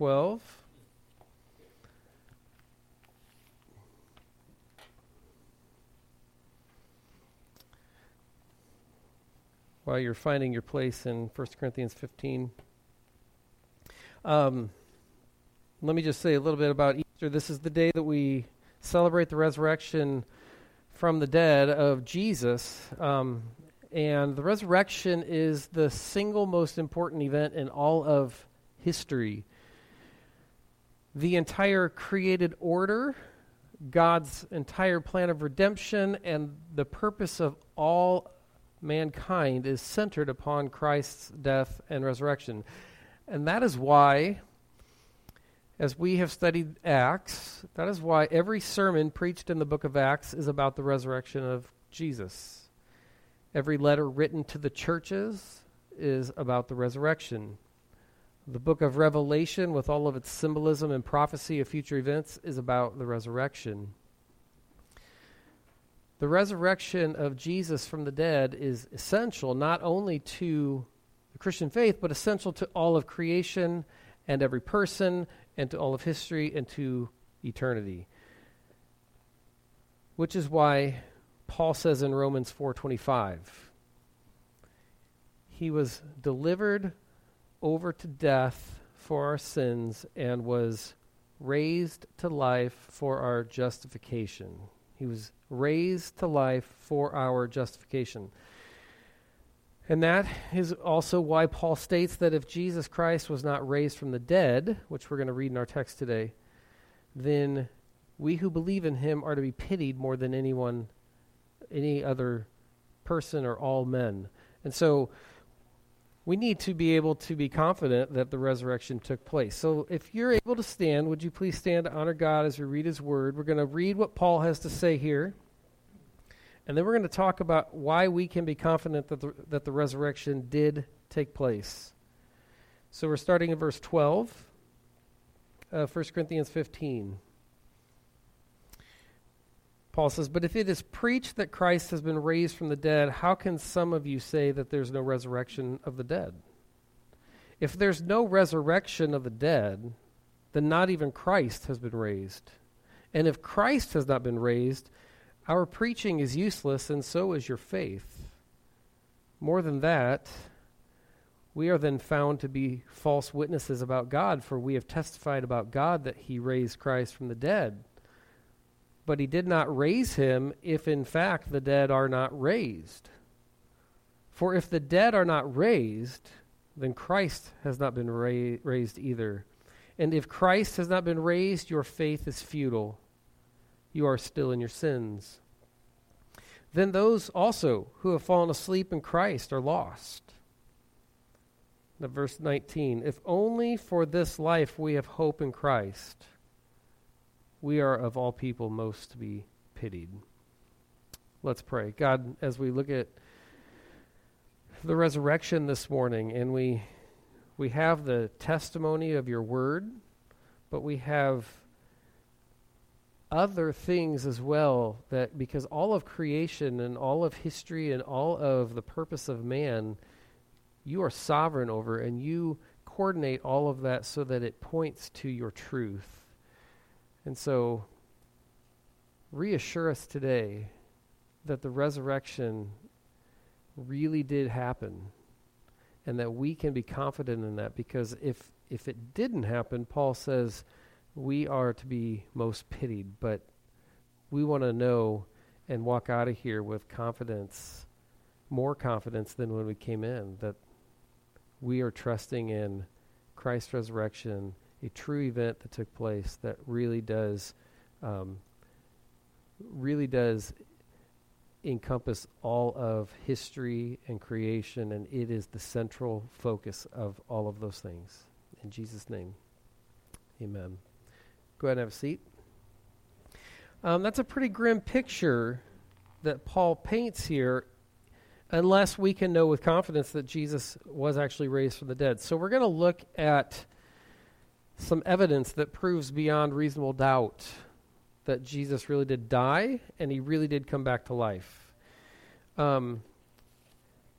12. While you're finding your place in 1 Corinthians 15, um, let me just say a little bit about Easter. This is the day that we celebrate the resurrection from the dead of Jesus. Um, and the resurrection is the single most important event in all of history. The entire created order, God's entire plan of redemption, and the purpose of all mankind is centered upon Christ's death and resurrection. And that is why, as we have studied Acts, that is why every sermon preached in the book of Acts is about the resurrection of Jesus. Every letter written to the churches is about the resurrection. The book of Revelation, with all of its symbolism and prophecy of future events, is about the resurrection. The resurrection of Jesus from the dead is essential not only to the Christian faith, but essential to all of creation and every person and to all of history and to eternity. Which is why Paul says in Romans 4:25, he was delivered over to death for our sins and was raised to life for our justification. He was raised to life for our justification. And that is also why Paul states that if Jesus Christ was not raised from the dead, which we're going to read in our text today, then we who believe in him are to be pitied more than anyone any other person or all men. And so we need to be able to be confident that the resurrection took place. So if you're able to stand, would you please stand to honor God as we read his word? We're going to read what Paul has to say here. And then we're going to talk about why we can be confident that the, that the resurrection did take place. So we're starting in verse 12, uh, 1 Corinthians 15. Paul says, But if it is preached that Christ has been raised from the dead, how can some of you say that there's no resurrection of the dead? If there's no resurrection of the dead, then not even Christ has been raised. And if Christ has not been raised, our preaching is useless, and so is your faith. More than that, we are then found to be false witnesses about God, for we have testified about God that he raised Christ from the dead but he did not raise him if in fact the dead are not raised. For if the dead are not raised, then Christ has not been ra- raised either. And if Christ has not been raised, your faith is futile. You are still in your sins. Then those also who have fallen asleep in Christ are lost. Now, verse 19 If only for this life we have hope in Christ we are of all people most to be pitied. Let's pray. God, as we look at the resurrection this morning and we we have the testimony of your word, but we have other things as well that because all of creation and all of history and all of the purpose of man you are sovereign over and you coordinate all of that so that it points to your truth and so, reassure us today that the resurrection really did happen and that we can be confident in that because if if it didn't happen Paul says we are to be most pitied but we want to know and walk out of here with confidence more confidence than when we came in that we are trusting in Christ's resurrection a true event that took place that really does um, really does encompass all of history and creation, and it is the central focus of all of those things. In Jesus' name, amen. Go ahead and have a seat. Um, that's a pretty grim picture that Paul paints here, unless we can know with confidence that Jesus was actually raised from the dead. So we're going to look at some evidence that proves beyond reasonable doubt that Jesus really did die and he really did come back to life. Um,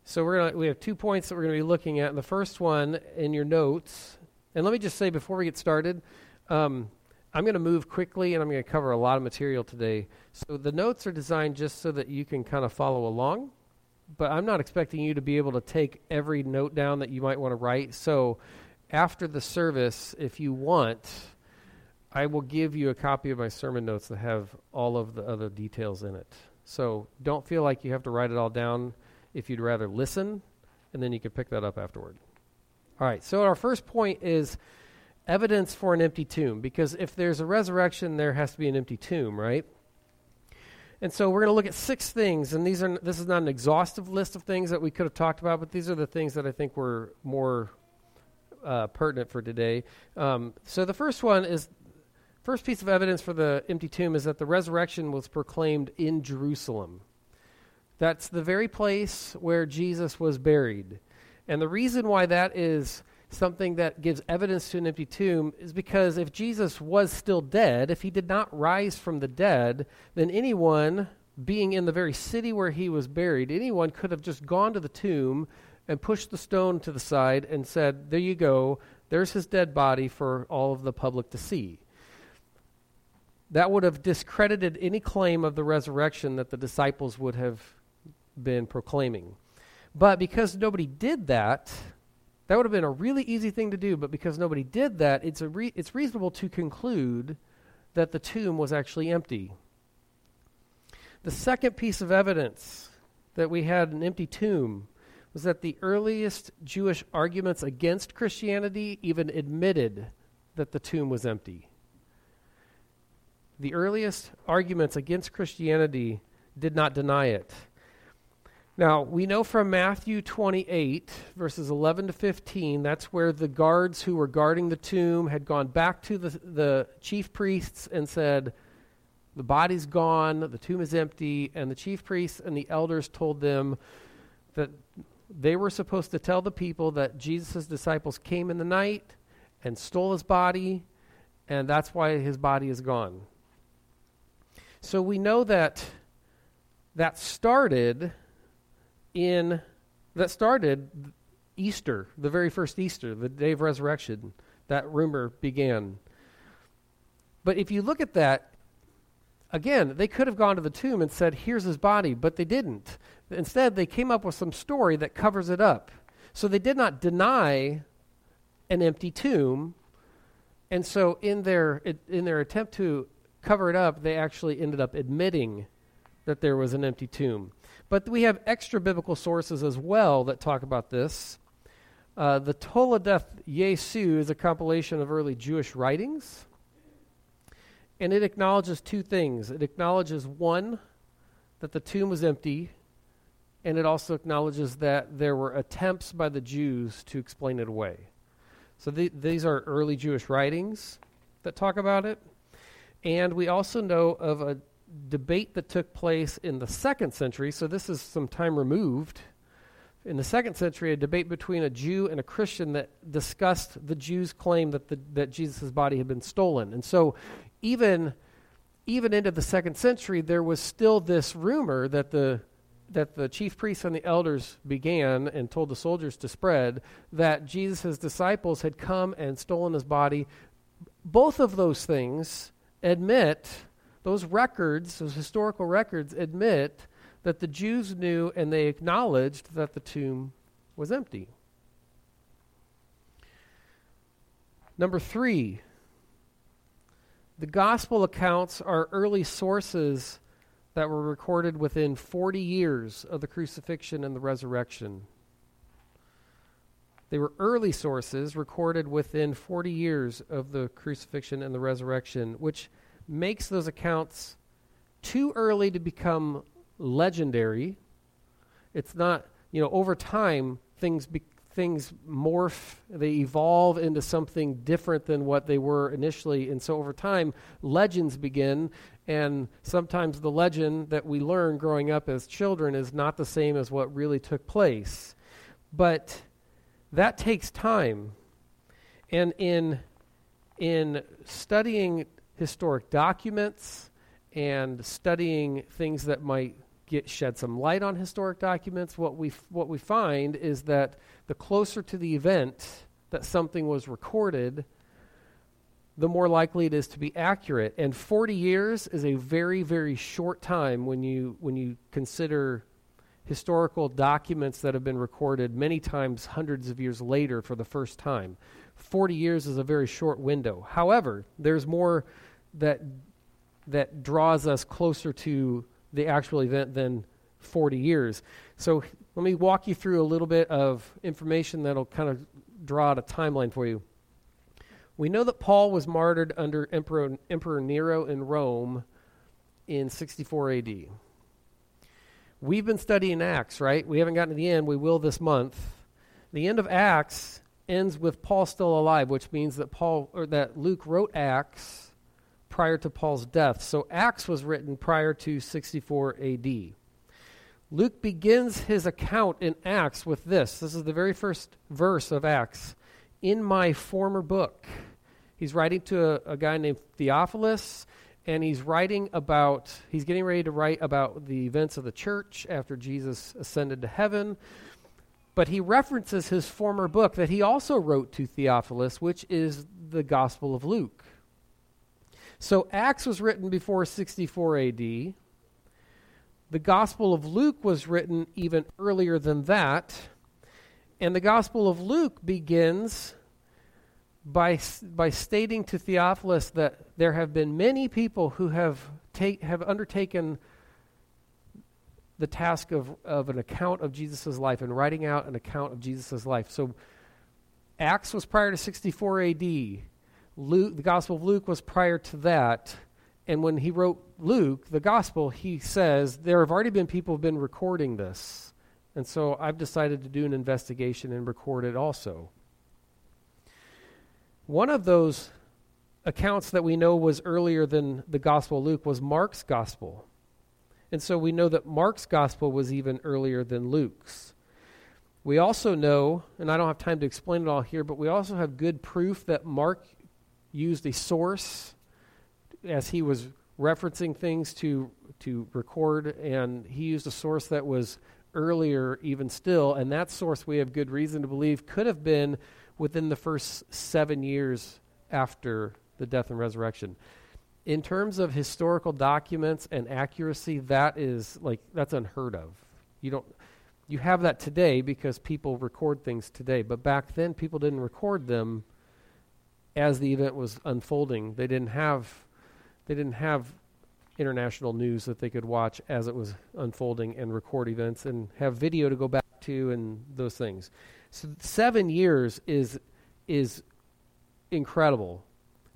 so we're gonna we have two points that we're going to be looking at. And the first one in your notes And let me just say before we get started, um, I'm going to move quickly and I'm going to cover a lot of material today. So the notes are designed just so that you can kind of follow along, but I'm not expecting you to be able to take every note down that you might want to write. So after the service, if you want, I will give you a copy of my sermon notes that have all of the other details in it. So don't feel like you have to write it all down if you'd rather listen, and then you can pick that up afterward. All right, so our first point is evidence for an empty tomb, because if there's a resurrection, there has to be an empty tomb, right? And so we're going to look at six things, and these are this is not an exhaustive list of things that we could have talked about, but these are the things that I think were more uh, pertinent for today. Um, so the first one is first piece of evidence for the empty tomb is that the resurrection was proclaimed in Jerusalem. That's the very place where Jesus was buried. And the reason why that is something that gives evidence to an empty tomb is because if Jesus was still dead, if he did not rise from the dead, then anyone being in the very city where he was buried, anyone could have just gone to the tomb and pushed the stone to the side and said, There you go, there's his dead body for all of the public to see. That would have discredited any claim of the resurrection that the disciples would have been proclaiming. But because nobody did that, that would have been a really easy thing to do, but because nobody did that, it's, a re- it's reasonable to conclude that the tomb was actually empty. The second piece of evidence that we had an empty tomb was that the earliest Jewish arguments against Christianity even admitted that the tomb was empty. The earliest arguments against Christianity did not deny it. Now, we know from Matthew 28, verses 11 to 15, that's where the guards who were guarding the tomb had gone back to the, the chief priests and said, The body's gone, the tomb is empty. And the chief priests and the elders told them that they were supposed to tell the people that Jesus' disciples came in the night and stole his body, and that's why his body is gone. So we know that that started in that started Easter, the very first Easter, the day of resurrection. That rumor began. But if you look at that, again, they could have gone to the tomb and said, Here's his body, but they didn't. Instead, they came up with some story that covers it up. So they did not deny an empty tomb. And so, in their, in their attempt to cover it up, they actually ended up admitting that there was an empty tomb. But we have extra biblical sources as well that talk about this. Uh, the Toledot Yeshu is a compilation of early Jewish writings, and it acknowledges two things. It acknowledges, one, that the tomb was empty, and it also acknowledges that there were attempts by the Jews to explain it away. So the, these are early Jewish writings that talk about it. And we also know of a debate that took place in the second century, so this is some time removed. In the second century, a debate between a Jew and a Christian that discussed the Jews' claim that, the, that Jesus' body had been stolen. And so, even, even into the second century, there was still this rumor that the, that the chief priests and the elders began and told the soldiers to spread that Jesus' disciples had come and stolen his body. Both of those things admit those records, those historical records, admit that the Jews knew and they acknowledged that the tomb was empty. Number three, the gospel accounts are early sources that were recorded within 40 years of the crucifixion and the resurrection. They were early sources recorded within 40 years of the crucifixion and the resurrection, which makes those accounts too early to become legendary. It's not, you know, over time things be, things morph, they evolve into something different than what they were initially, and so over time legends begin, and sometimes the legend that we learn growing up as children is not the same as what really took place. But that takes time. And in in studying historic documents and studying things that might get shed some light on historic documents, what we f- what we find is that the closer to the event that something was recorded, the more likely it is to be accurate. And 40 years is a very, very short time when you, when you consider historical documents that have been recorded many times hundreds of years later for the first time. 40 years is a very short window. However, there's more that, that draws us closer to the actual event than 40 years. So let me walk you through a little bit of information that'll kind of draw out a timeline for you. We know that Paul was martyred under Emperor, Emperor Nero in Rome in 64 AD. We've been studying Acts, right? We haven't gotten to the end. We will this month. The end of Acts ends with Paul still alive, which means that Paul or that Luke wrote Acts prior to Paul's death. So Acts was written prior to 64 AD. Luke begins his account in Acts with this. This is the very first verse of Acts. In my former book, he's writing to a, a, guy named Theophilus, and he's writing about, he's getting ready to write about the events of the church after Jesus ascended to heaven. But he references his former book that he also wrote to Theophilus, which is the Gospel of Luke. So Acts was written before 64 AD. The Gospel of Luke was written even earlier than that. And the Gospel of Luke begins by, by stating to Theophilus that there have been many people who have, take, have undertaken the task of, of an account of Jesus' life and writing out an account of Jesus' life. So Acts was prior to 64 AD. Luke, the Gospel of Luke was prior to that. And when he wrote Luke, the gospel, he says, there have already been people who have been recording this. And so I've decided to do an investigation and record it also. One of those accounts that we know was earlier than the Gospel of Luke was Mark's Gospel. And so we know that Mark's Gospel was even earlier than Luke's. We also know, and I don't have time to explain it all here, but we also have good proof that Mark used a source as he was referencing things to to record, and he used a source that was earlier, even still, and that source we have good reason to believe could have been within the first seven years after the death and resurrection. In terms of historical documents and accuracy, that is like that's unheard of. You don't you have that today because people record things today, but back then people didn't record them as the event was unfolding. They didn't have they didn't have international news that they could watch as it was unfolding and record events and have video to go back to and those things. So seven years is is incredible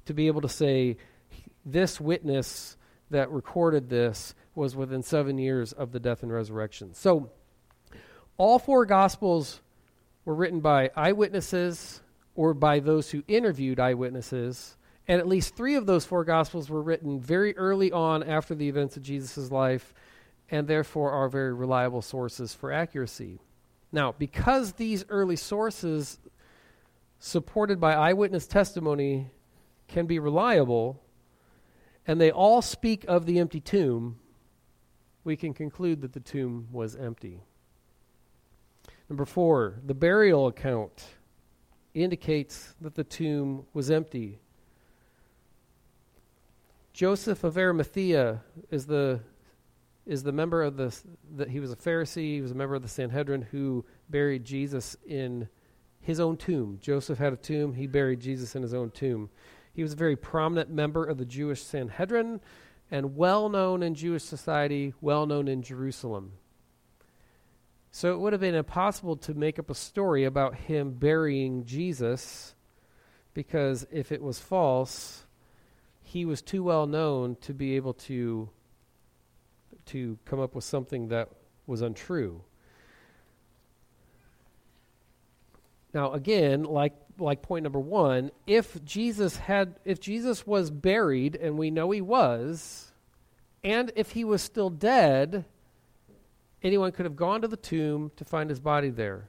to be able to say this witness that recorded this was within seven years of the death and resurrection. So all four gospels were written by eyewitnesses or by those who interviewed eyewitnesses and at least three of those four Gospels were written very early on after the events of Jesus' life, and therefore are very reliable sources for accuracy. Now, because these early sources, supported by eyewitness testimony, can be reliable, and they all speak of the empty tomb, we can conclude that the tomb was empty. Number four, the burial account indicates that the tomb was empty. Joseph of Arimathea is the is the member of the that he was a Pharisee, he was a member of the Sanhedrin who buried Jesus in his own tomb. Joseph had a tomb, he buried Jesus in his own tomb. He was a very prominent member of the Jewish Sanhedrin and well known in Jewish society, well known in Jerusalem. So it would have been impossible to make up a story about him burying Jesus because if it was false, he was too well known to be able to to come up with something that was untrue. Now again, like like point number 1, if Jesus had if Jesus was buried and we know he was, and if he was still dead, anyone could have gone to the tomb to find his body there.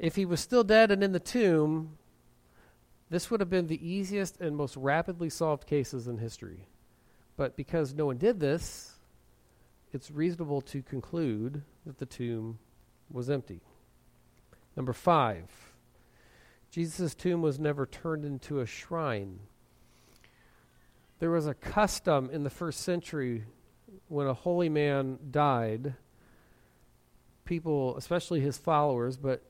If he was still dead and in the tomb, this would have been the easiest and most rapidly solved cases in history. But because no one did this, it's reasonable to conclude that the tomb was empty. Number five, Jesus' tomb was never turned into a shrine. There was a custom in the first century when a holy man died, people, especially his followers, but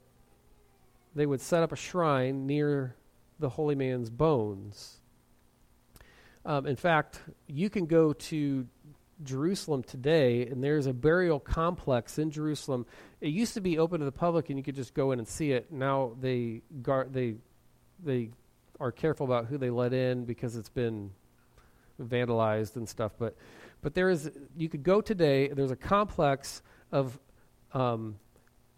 they would set up a shrine near the holy man's bones. Um, in fact, you can go to Jerusalem today, and there's a burial complex in Jerusalem. It used to be open to the public, and you could just go in and see it. Now they guard they they are careful about who they let in because it's been vandalized and stuff. But but there is you could go today. There's a complex of um,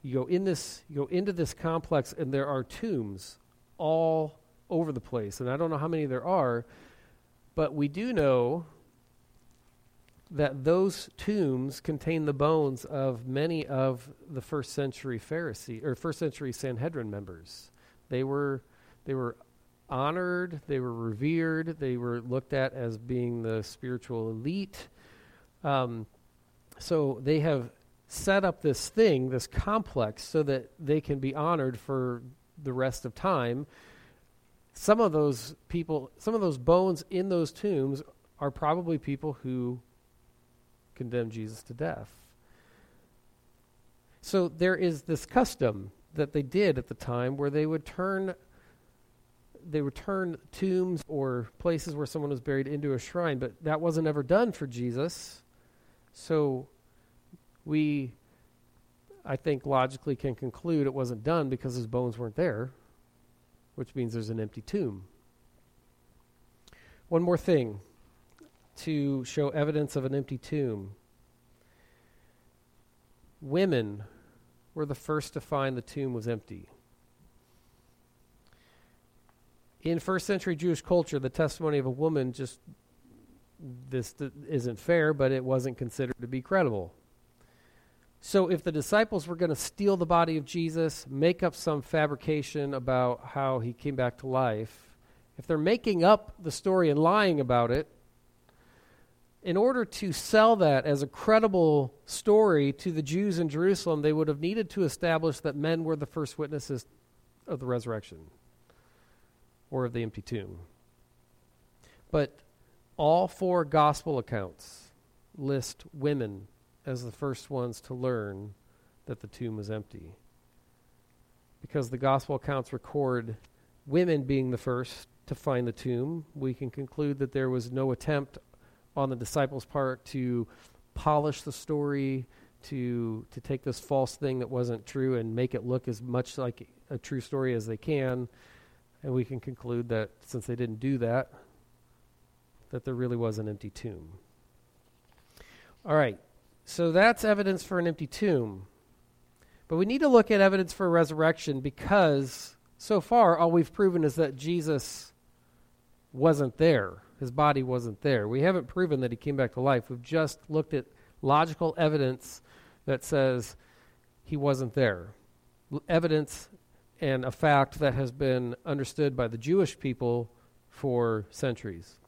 you go in this you go into this complex, and there are tombs all over the place. And I don't know how many there are, but we do know that those tombs contain the bones of many of the first century Pharisee or first century Sanhedrin members. They were they were honored, they were revered, they were looked at as being the spiritual elite. Um, so they have set up this thing, this complex, so that they can be honored for the rest of time. Some of those people, some of those bones in those tombs are probably people who condemned Jesus to death. So there is this custom that they did at the time where they would turn they would turn tombs or places where someone was buried into a shrine, but that wasn't ever done for Jesus. So we I think logically can conclude it wasn't done because his bones weren't there, which means there's an empty tomb. One more thing to show evidence of an empty tomb. Women were the first to find the tomb was empty. In first century Jewish culture, the testimony of a woman just this isn't fair, but it wasn't considered to be credible. So, if the disciples were going to steal the body of Jesus, make up some fabrication about how he came back to life, if they're making up the story and lying about it, in order to sell that as a credible story to the Jews in Jerusalem, they would have needed to establish that men were the first witnesses of the resurrection or of the empty tomb. But all four gospel accounts list women as the first ones to learn that the tomb was empty. Because the gospel accounts record women being the first to find the tomb, we can conclude that there was no attempt on the disciples' part to polish the story, to to take this false thing that wasn't true and make it look as much like a true story as they can. And we can conclude that since they didn't do that, that there really was an empty tomb. All right, so that's evidence for an empty tomb. But we need to look at evidence for resurrection because so far all we've proven is that Jesus wasn't there. His body wasn't there. We haven't proven that he came back to life. We've just looked at logical evidence that says he wasn't there. L- evidence and a fact that has been understood by the Jewish people for centuries.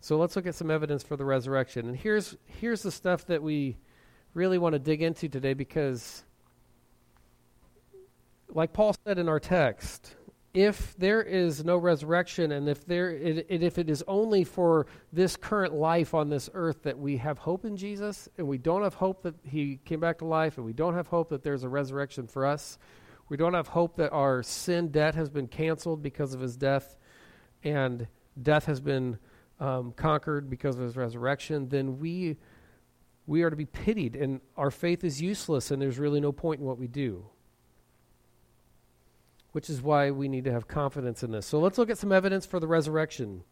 So let's look at some evidence for the resurrection. And here's here's the stuff that we really want to dig into today because like Paul said in our text, if there is no resurrection and if there it, it, if it is only for this current life on this earth that we have hope in Jesus and we don't have hope that he came back to life and we don't have hope that there's a resurrection for us we don't have hope that our sin debt has been canceled because of his death and death has been um, conquered because of his resurrection then we we are to be pitied and our faith is useless and there's really no point in what we do which is why we need to have confidence in this. So let's look at some evidence for the resurrection.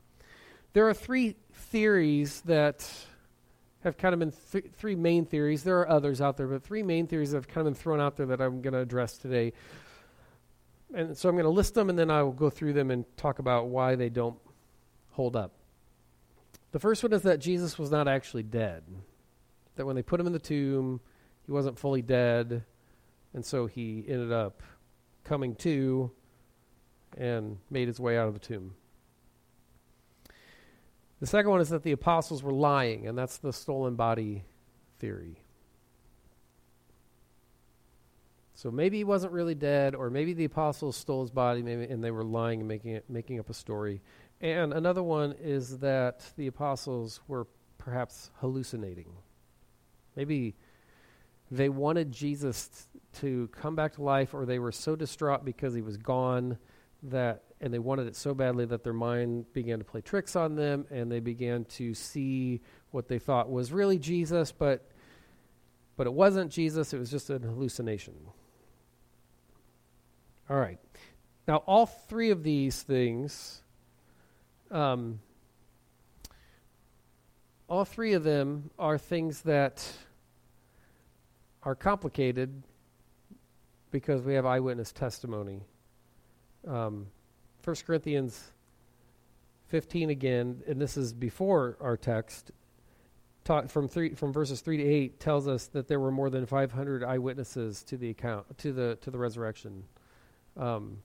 There are three theories that have kind of been th- three main theories. There are others out there, but three main theories that have kind of been thrown out there that I'm going to address today. And so I'm going to list them and then I will go through them and talk about why they don't hold up. The first one is that Jesus was not actually dead. That when they put him in the tomb, he wasn't fully dead, and so he ended up coming to and made his way out of the tomb. The second one is that the apostles were lying, and that's the stolen body theory. So maybe he wasn't really dead, or maybe the apostles stole his body, maybe, and they were lying and making it, making up a story. And another one is that the apostles were perhaps hallucinating. Maybe they wanted Jesus to come back to life, or they were so distraught because he was gone that, and they wanted it so badly that their mind began to play tricks on them, and they began to see what they thought was really Jesus, but but it wasn't Jesus. It was just an hallucination. All right. Now, all three of these things, um, all three of them are things that are complicated because we have eyewitness testimony. Um, 1 Corinthians 15 again, and this is before our text, taught from three from verses three to eight tells us that there were more than 500 eyewitnesses to the account to the to the resurrection. Um,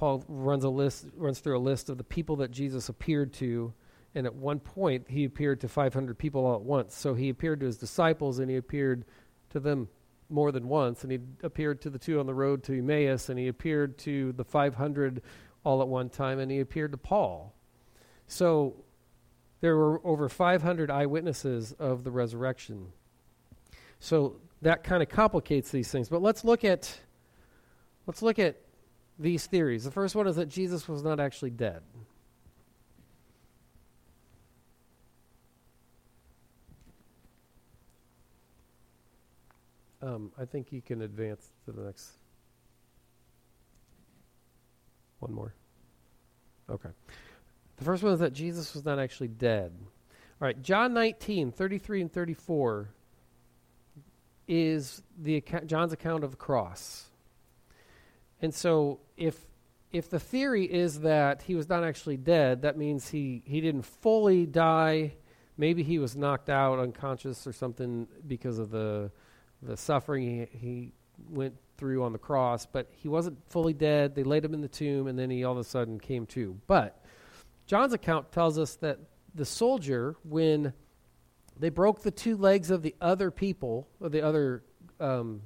Paul runs a list, runs through a list of the people that Jesus appeared to, and at one point he appeared to 500 people all at once. So he appeared to his disciples, and he appeared to them more than once, and he appeared to the two on the road to Emmaus, and he appeared to the 500 all at one time, and he appeared to Paul. So there were over 500 eyewitnesses of the resurrection. So that kind of complicates these things. But let's look at let's look at these theories. The first one is that Jesus was not actually dead. Um, I think you can advance to the next one more. Okay. The first one is that Jesus was not actually dead. All right, John 19, 33 and 34 is the account, John's account of the cross. And so if if the theory is that he was not actually dead, that means he, he didn't fully die. Maybe he was knocked out unconscious or something because of the the suffering he, he went through on the cross, but he wasn't fully dead. They laid him in the tomb, and then he all of a sudden came to. But John's account tells us that the soldier, when they broke the two legs of the other people, or the other um,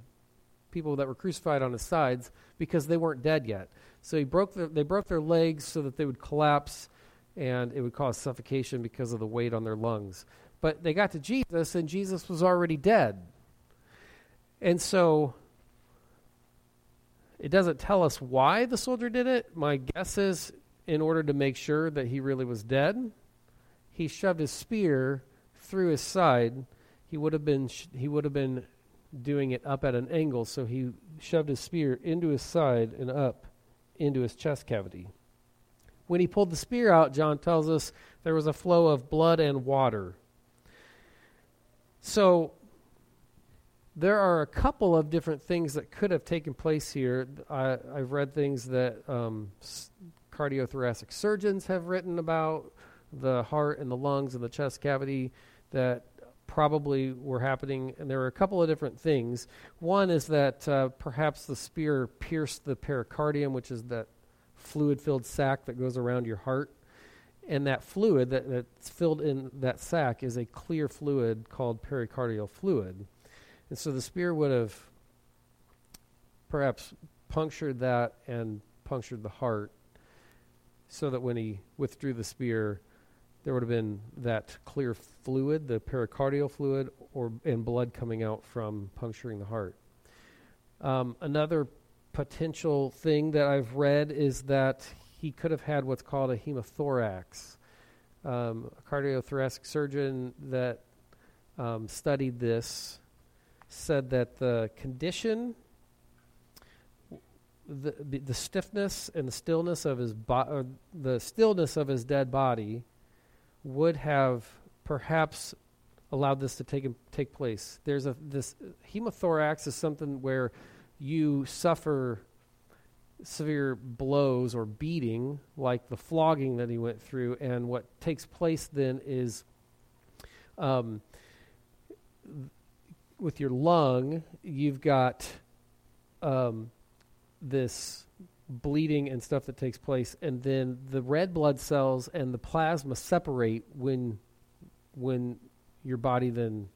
people that were crucified on his sides because they weren't dead yet. So he broke their, they broke their legs so that they would collapse and it would cause suffocation because of the weight on their lungs. But they got to Jesus and Jesus was already dead. And so it doesn't tell us why the soldier did it. My guess is in order to make sure that he really was dead, he shoved his spear through his side. He would have been he would have been doing it up at an angle, so he shoved his spear into his side and up into his chest cavity. When he pulled the spear out, John tells us there was a flow of blood and water. So there are a couple of different things that could have taken place here. I, have read things that um, cardiothoracic surgeons have written about the heart and the lungs and the chest cavity that probably were happening, and there were a couple of different things. One is that uh, perhaps the spear pierced the pericardium, which is that fluid filled sac that goes around your heart. And that fluid that, that's filled in that sac is a clear fluid called pericardial fluid. And so the spear would have perhaps punctured that and punctured the heart so that when he withdrew the spear, there would have been that clear fluid, the pericardial fluid, or and blood coming out from puncturing the heart. Um, another potential thing that I've read is that he could have had what's called a hemothorax. Um, a cardiothoracic surgeon that um, studied this said that the condition, the, the stiffness and the stillness of his bo- the stillness of his dead body would have perhaps allowed this to take take place. There's a this hemothorax is something where you suffer severe blows or beating, like the flogging that he went through, and what takes place then is, um, with your lung, you've got um, this bleeding and stuff that takes place, and then the red blood cells and the plasma separate when when your body then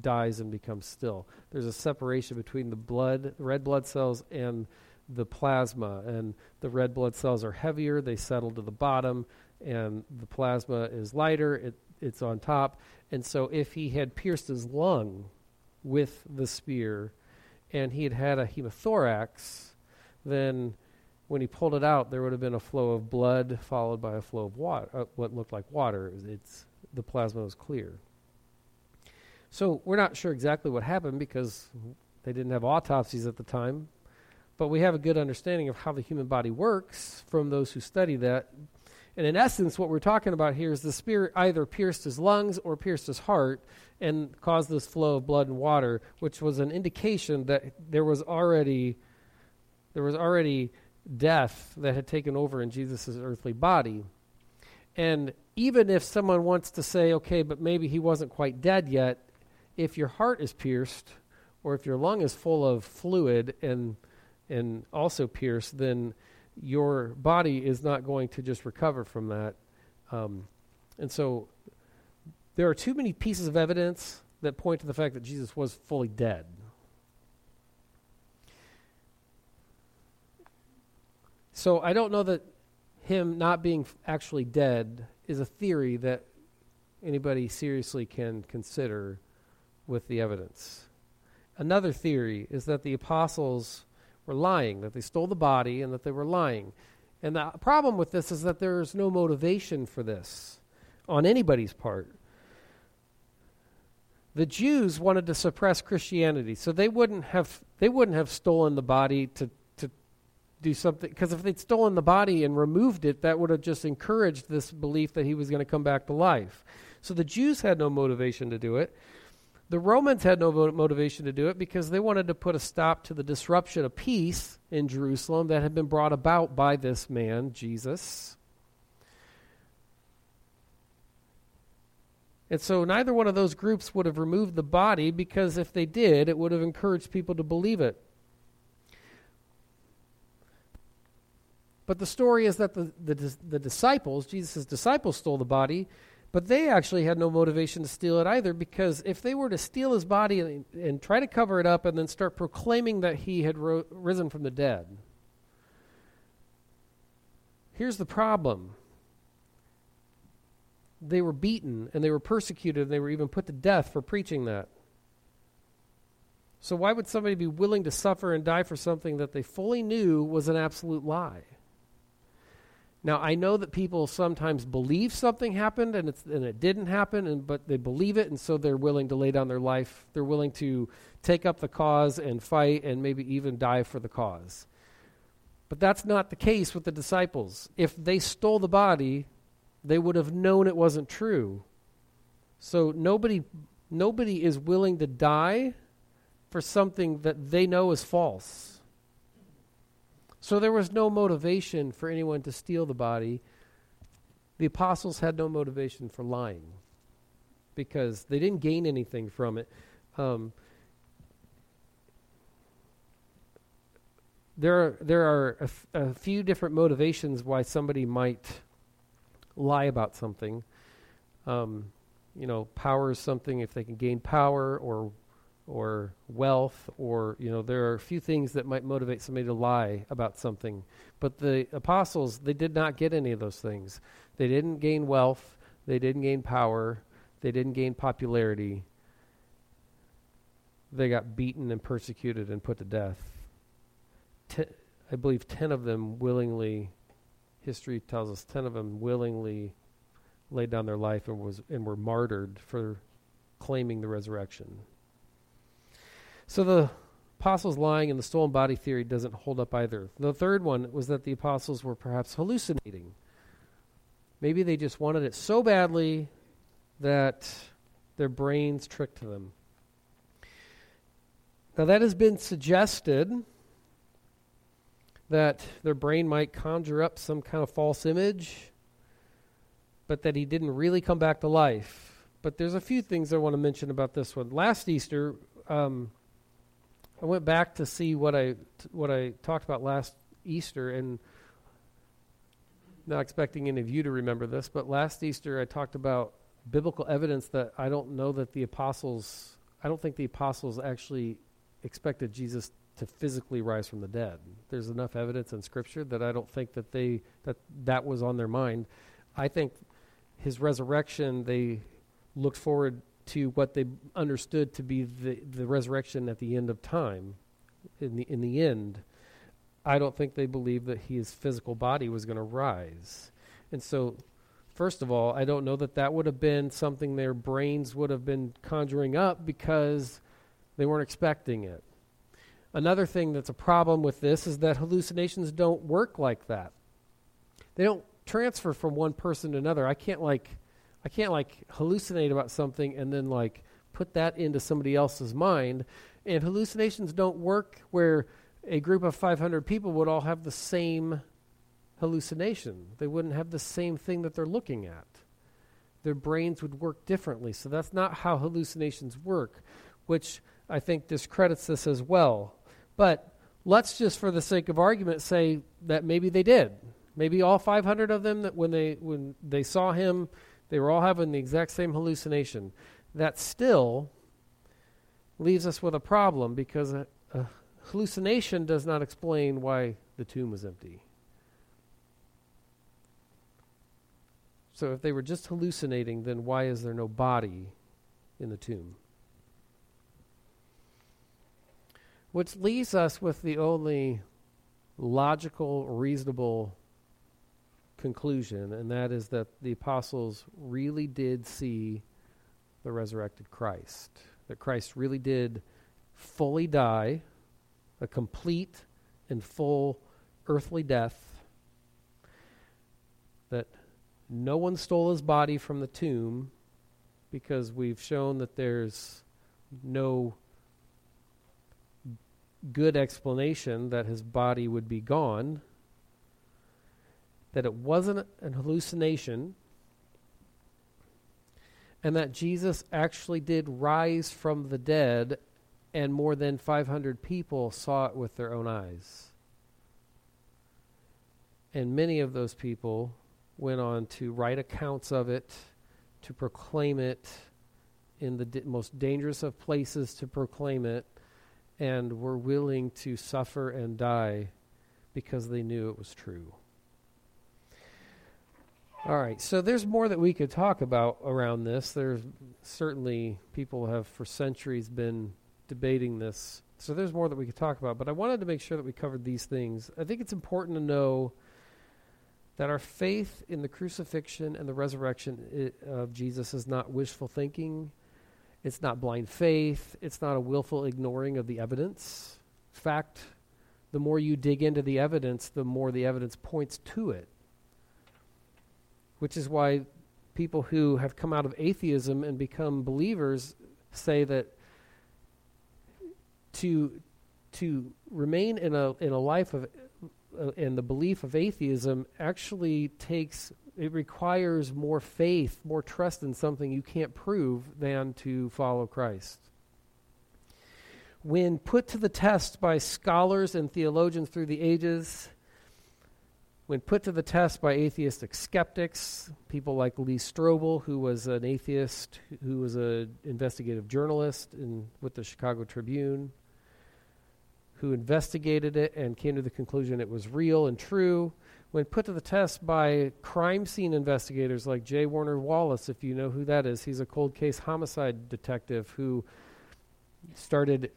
dies and becomes still. There's a separation between the blood, red blood cells, and the plasma. And the red blood cells are heavier, they settle to the bottom, and the plasma is lighter, it, it's on top. And so if he had pierced his lung with the spear and he had had a hemothorax, then when he pulled it out, there would have been a flow of blood followed by a flow of water, uh, what looked like water. It's the plasma was clear. So we're not sure exactly what happened because they didn't have autopsies at the time, but we have a good understanding of how the human body works from those who study that. And in essence, what we're talking about here is the spear either pierced his lungs or pierced his heart and caused this flow of blood and water, which was an indication that there was already there was already death that had taken over in Jesus' earthly body. And even if someone wants to say, okay, but maybe he wasn't quite dead yet, if your heart is pierced or if your lung is full of fluid and and also pierced, then your body is not going to just recover from that. Um, and so there are too many pieces of evidence that point to the fact that Jesus was fully dead. So I don't know that him not being actually dead is a theory that anybody seriously can consider with the evidence. Another theory is that the apostles were lying, that they stole the body and that they were lying. And the problem with this is that there's no motivation for this on anybody's part. The Jews wanted to suppress Christianity, so they wouldn't have they wouldn't have stolen the body to do something because if they'd stolen the body and removed it, that would have just encouraged this belief that he was going to come back to life. So the Jews had no motivation to do it. The Romans had no motivation to do it because they wanted to put a stop to the disruption of peace in Jerusalem that had been brought about by this man, Jesus. And so neither one of those groups would have removed the body because if they did, it would have encouraged people to believe it. But the story is that the, the, the disciples, Jesus' disciples, stole the body but they actually had no motivation to steal it either because if they were to steal his body and, and try to cover it up and then start proclaiming that he had ro- risen from the dead, here's the problem. They were beaten and they were persecuted and they were even put to death for preaching that. So, why would somebody be willing to suffer and die for something that they fully knew was an absolute lie? Now, I know that people sometimes believe something happened and, and it didn't happen, and, but they believe it, and so they're willing to lay down their life. They're willing to take up the cause and fight and maybe even die for the cause. But that's not the case with the disciples. If they stole the body, they would have known it wasn't true. So nobody, nobody is willing to die for something that they know is false. So there was no motivation for anyone to steal the body. The apostles had no motivation for lying because they didn't gain anything from it. Um, there are, there are a, f- a few different motivations why somebody might lie about something. Um, you know, power is something if they can gain power or or wealth or you know there are a few things that might motivate somebody to lie about something. But the apostles they did not get any of those things. They didn't gain wealth. They didn't gain power. They didn't gain popularity. They got beaten and persecuted and put to death. I believe 10 of them willingly history tells us 10 of them willingly laid down their life and was and were martyred for claiming the resurrection so the apostles lying and the stolen body theory doesn't hold up either. The third one was that the apostles were perhaps hallucinating. Maybe they just wanted it so badly that their brains tricked them. Now, that has been suggested that their brain might conjure up some kind of false image, but that he didn't really come back to life. But there's a few things I want to mention about this one. Last Easter, um, I went back to see what I what I talked about last Easter, and not expecting any of you to remember this, but last Easter I talked about biblical evidence that I don't know that the apostles I don't think the apostles actually expected Jesus to physically rise from the dead. There's enough evidence in Scripture that I don't think that they that that was on their mind. I think his resurrection they looked forward to what they understood to be the, the resurrection at the end of time. In the in the end, I don't think they believed that his physical body was going to rise. And so first of all, I don't know that that would have been something their brains would have been conjuring up because they weren't expecting it. Another thing that's a problem with this is that hallucinations don't work like that. They don't transfer from one person to another. I can't like I can't like hallucinate about something and then like put that into somebody else's mind. And hallucinations don't work where a group of 500 people would all have the same hallucination. They wouldn't have the same thing that they're looking at. Their brains would work differently. So that's not how hallucinations work, which I think discredits this as well. But let's just, for the sake of argument, say that maybe they did. Maybe all 500 of them that when they when they saw him, they were all having the exact same hallucination. That still leaves us with a problem because a, a hallucination does not explain why the tomb was empty. So if they were just hallucinating, then why is there no body in the tomb? Which leaves us with the only logical, reasonable conclusion, and that is that the apostles really did see the resurrected Christ. That Christ really did fully die, a complete and full earthly death. That no one stole his body from the tomb because we've shown that there's no good explanation that his body would be gone, that it wasn't an hallucination, and that Jesus actually did rise from the dead, and more than 500 people saw it with their own eyes. And many of those people went on to write accounts of it, to proclaim it in the most dangerous of places to proclaim it and were willing to suffer and die because they knew it was true. All right, so there's more that we could talk about around this. There's certainly people have for centuries been debating this. So there's more that we could talk about, but I wanted to make sure that we covered these things. I think it's important to know that our faith in the crucifixion and the resurrection of Jesus is not wishful thinking. It's not blind faith. It's not a willful ignoring of the evidence. In fact, the more you dig into the evidence, the more the evidence points to it. Which is why people who have come out of atheism and become believers say that to to remain in a in a life of uh, in the belief of atheism actually takes it requires more faith, more trust in something you can't prove than to follow Christ. When put to the test by scholars and theologians through the ages, when put to the test by atheistic skeptics, people like Lee Strobel, who was an atheist, who was an investigative journalist in, with the Chicago Tribune, who investigated it and came to the conclusion it was real and true, when put to the test by crime scene investigators like J. Warner Wallace, if you know who that is, he's a cold case homicide detective who started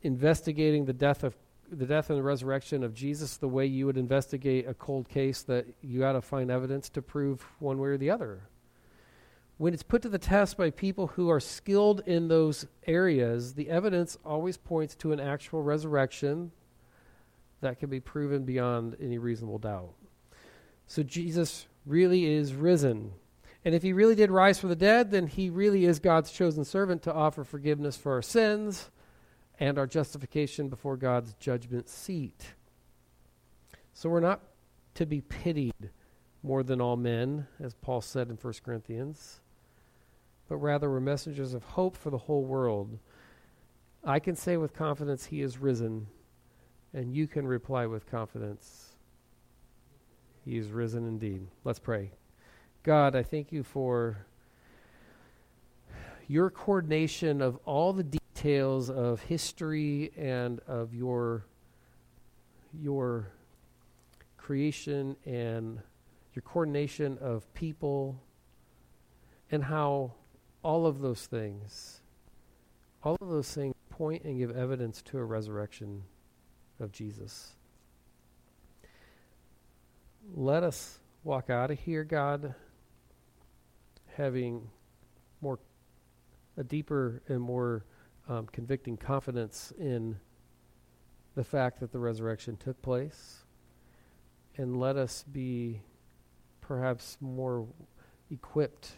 investigating the death of the death and the resurrection of Jesus the way you would investigate a cold case that you got to find evidence to prove one way or the other. When it's put to the test by people who are skilled in those areas, the evidence always points to an actual resurrection that can be proven beyond any reasonable doubt. So Jesus really is risen. And if he really did rise from the dead, then he really is God's chosen servant to offer forgiveness for our sins and our justification before God's judgment seat. So we're not to be pitied more than all men, as Paul said in 1 Corinthians, but rather we're messengers of hope for the whole world. I can say with confidence, He is risen and you can reply with confidence, He is risen indeed. Let's pray. God, I thank you for your coordination of all the details of history and of your your creation and your coordination of people and how all of those things all of those things point and give evidence to a resurrection of Jesus. Let us walk out of here, God, having more a deeper and more um, convicting confidence in the fact that the resurrection took place, and let us be perhaps more equipped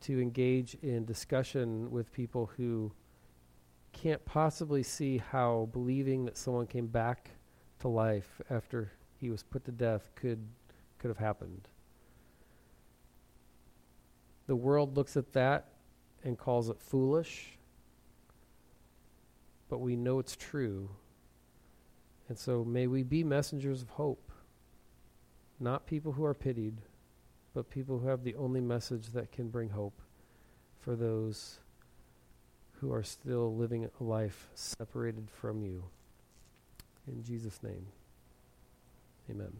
to engage in discussion with people who can't possibly see how believing that someone came back to life after he was put to death could could have happened. The world looks at that and calls it foolish, but we know it's true. And so may we be messengers of hope, not people who are pitied, but people who have the only message that can bring hope for those who are still living a life separated from you. In Jesus' name, amen.